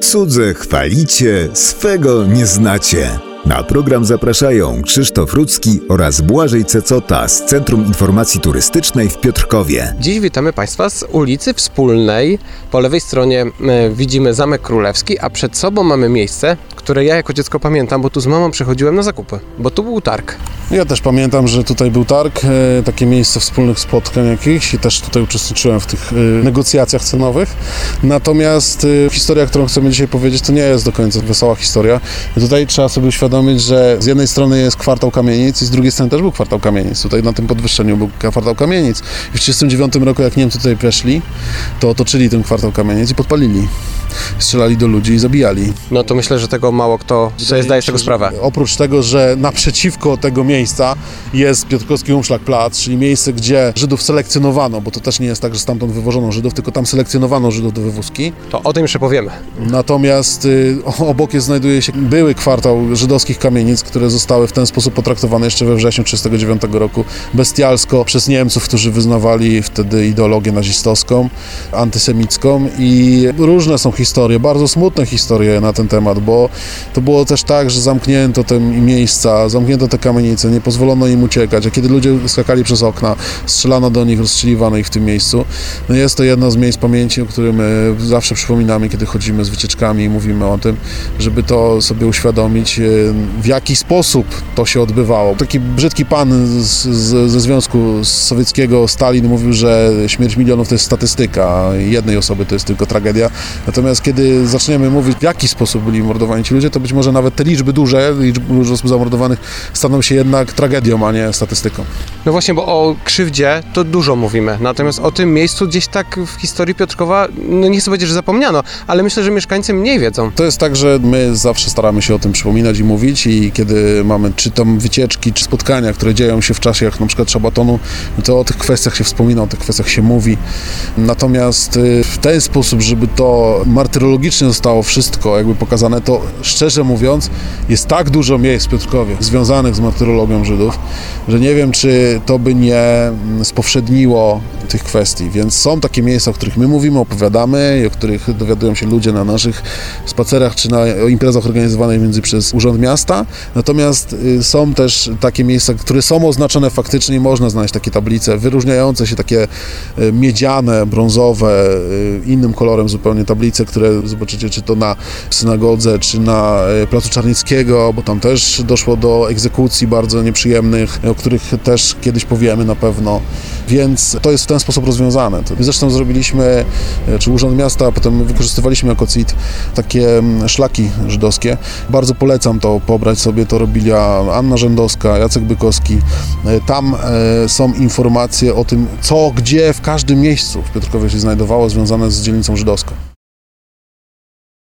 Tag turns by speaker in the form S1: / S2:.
S1: Cudze chwalicie, swego nie znacie. Na program zapraszają Krzysztof Rudzki oraz Błażej Cecota z Centrum Informacji Turystycznej w Piotrkowie.
S2: Dziś witamy Państwa z ulicy Wspólnej. Po lewej stronie e, widzimy Zamek Królewski, a przed sobą mamy miejsce, które ja jako dziecko pamiętam, bo tu z mamą przychodziłem na zakupy, bo tu był targ.
S3: Ja też pamiętam, że tutaj był targ, e, takie miejsce wspólnych spotkań jakichś i też tutaj uczestniczyłem w tych e, negocjacjach cenowych. Natomiast historia, którą chcemy dzisiaj powiedzieć, to nie jest do końca wesoła historia. Tutaj trzeba sobie uświadomić, że z jednej strony jest kwartał kamienic i z drugiej strony też był kwartał kamienic. Tutaj na tym podwyższeniu był kwartał kamienic. I w 1939 roku, jak Niemcy tutaj weszli, to otoczyli ten kwartał kamienic i podpalili. Strzelali do ludzi i zabijali.
S2: No to myślę, że tego mało kto sobie zdaje z tego sprawę.
S3: Oprócz tego, że naprzeciwko tego miejsca jest Piotrkowski Umszlak Plac, czyli miejsce, gdzie Żydów selekcjonowano, bo to też nie jest tak, że stamtąd wywożono Żydów, tylko tam selekcjonowano Żydów do wywózki.
S2: To o tym jeszcze powiemy.
S3: Natomiast y, obok jest znajduje się były kwartał żydowskich kamienic, które zostały w ten sposób potraktowane jeszcze we wrześniu 1939 roku bestialsko przez Niemców, którzy wyznawali wtedy ideologię nazistowską, antysemicką i różne są historie, bardzo smutne historie na ten temat, bo to było też tak, że zamknięto te miejsca, zamknięto te kamienice, nie pozwolono im uciekać, a kiedy ludzie skakali przez okna, strzelano do nich, rozstrzeliwano ich w tym miejscu. No jest to jedno z miejsc pamięci, o którym e, zawsze przypominamy, kiedy chodzimy z wycieczkami i mówimy o tym, żeby to sobie uświadomić, e, w jaki sposób to się odbywało. Taki brzydki pan z, z, ze Związku Sowieckiego, Stalin, mówił, że śmierć milionów to jest statystyka, jednej osoby to jest tylko tragedia. Natomiast kiedy zaczniemy mówić, w jaki sposób byli mordowani ci ludzie, to być może nawet te liczby duże, liczby osób zamordowanych staną się jednak tragedią, a nie statystyką.
S2: No właśnie, bo o krzywdzie to dużo mówimy, natomiast o tym miejscu gdzieś tak w historii Piotrkowa, no nie chcę powiedzieć, że zapomniano, ale myślę, że mieszkańcy mniej wiedzą.
S3: To jest tak, że my zawsze staramy się o tym przypominać i mówić i kiedy mamy czy tam wycieczki, czy spotkania, które dzieją się w czasie jak na przykład szabatonu, to o tych kwestiach się wspomina, o tych kwestiach się mówi. Natomiast y, w ten sposób, żeby to martyrologicznie zostało wszystko jakby pokazane, to szczerze mówiąc jest tak dużo miejsc w Piotrkowie związanych z martyrologią Żydów, że nie wiem, czy to by nie mm, spowszedniło tych kwestii. Więc są takie miejsca, o których my mówimy, opowiadamy i o których dowiadują się ludzie na naszych spacerach czy na imprezach organizowanych między przez Urząd Miasta. Natomiast y, są też takie miejsca, które są oznaczone faktycznie, można znaleźć takie tablice wyróżniające się, takie y, miedziane, brązowe, y, innym kolorem zupełnie tablice, które zobaczycie, czy to na synagodze, czy na Placu Czarnickiego, bo tam też doszło do egzekucji bardzo nieprzyjemnych, o których też kiedyś powiemy na pewno. Więc to jest w ten sposób rozwiązane. Zresztą zrobiliśmy, czy Urząd Miasta, a potem wykorzystywaliśmy jako CIT takie mm, szlaki żydowskie. Bardzo polecam to pobrać sobie, to robili Anna Rzędowska, Jacek Bykowski. Tam e, są informacje o tym, co, gdzie, w każdym miejscu w Piotrkowie się znajdowało związane z dzielnicą żydowską.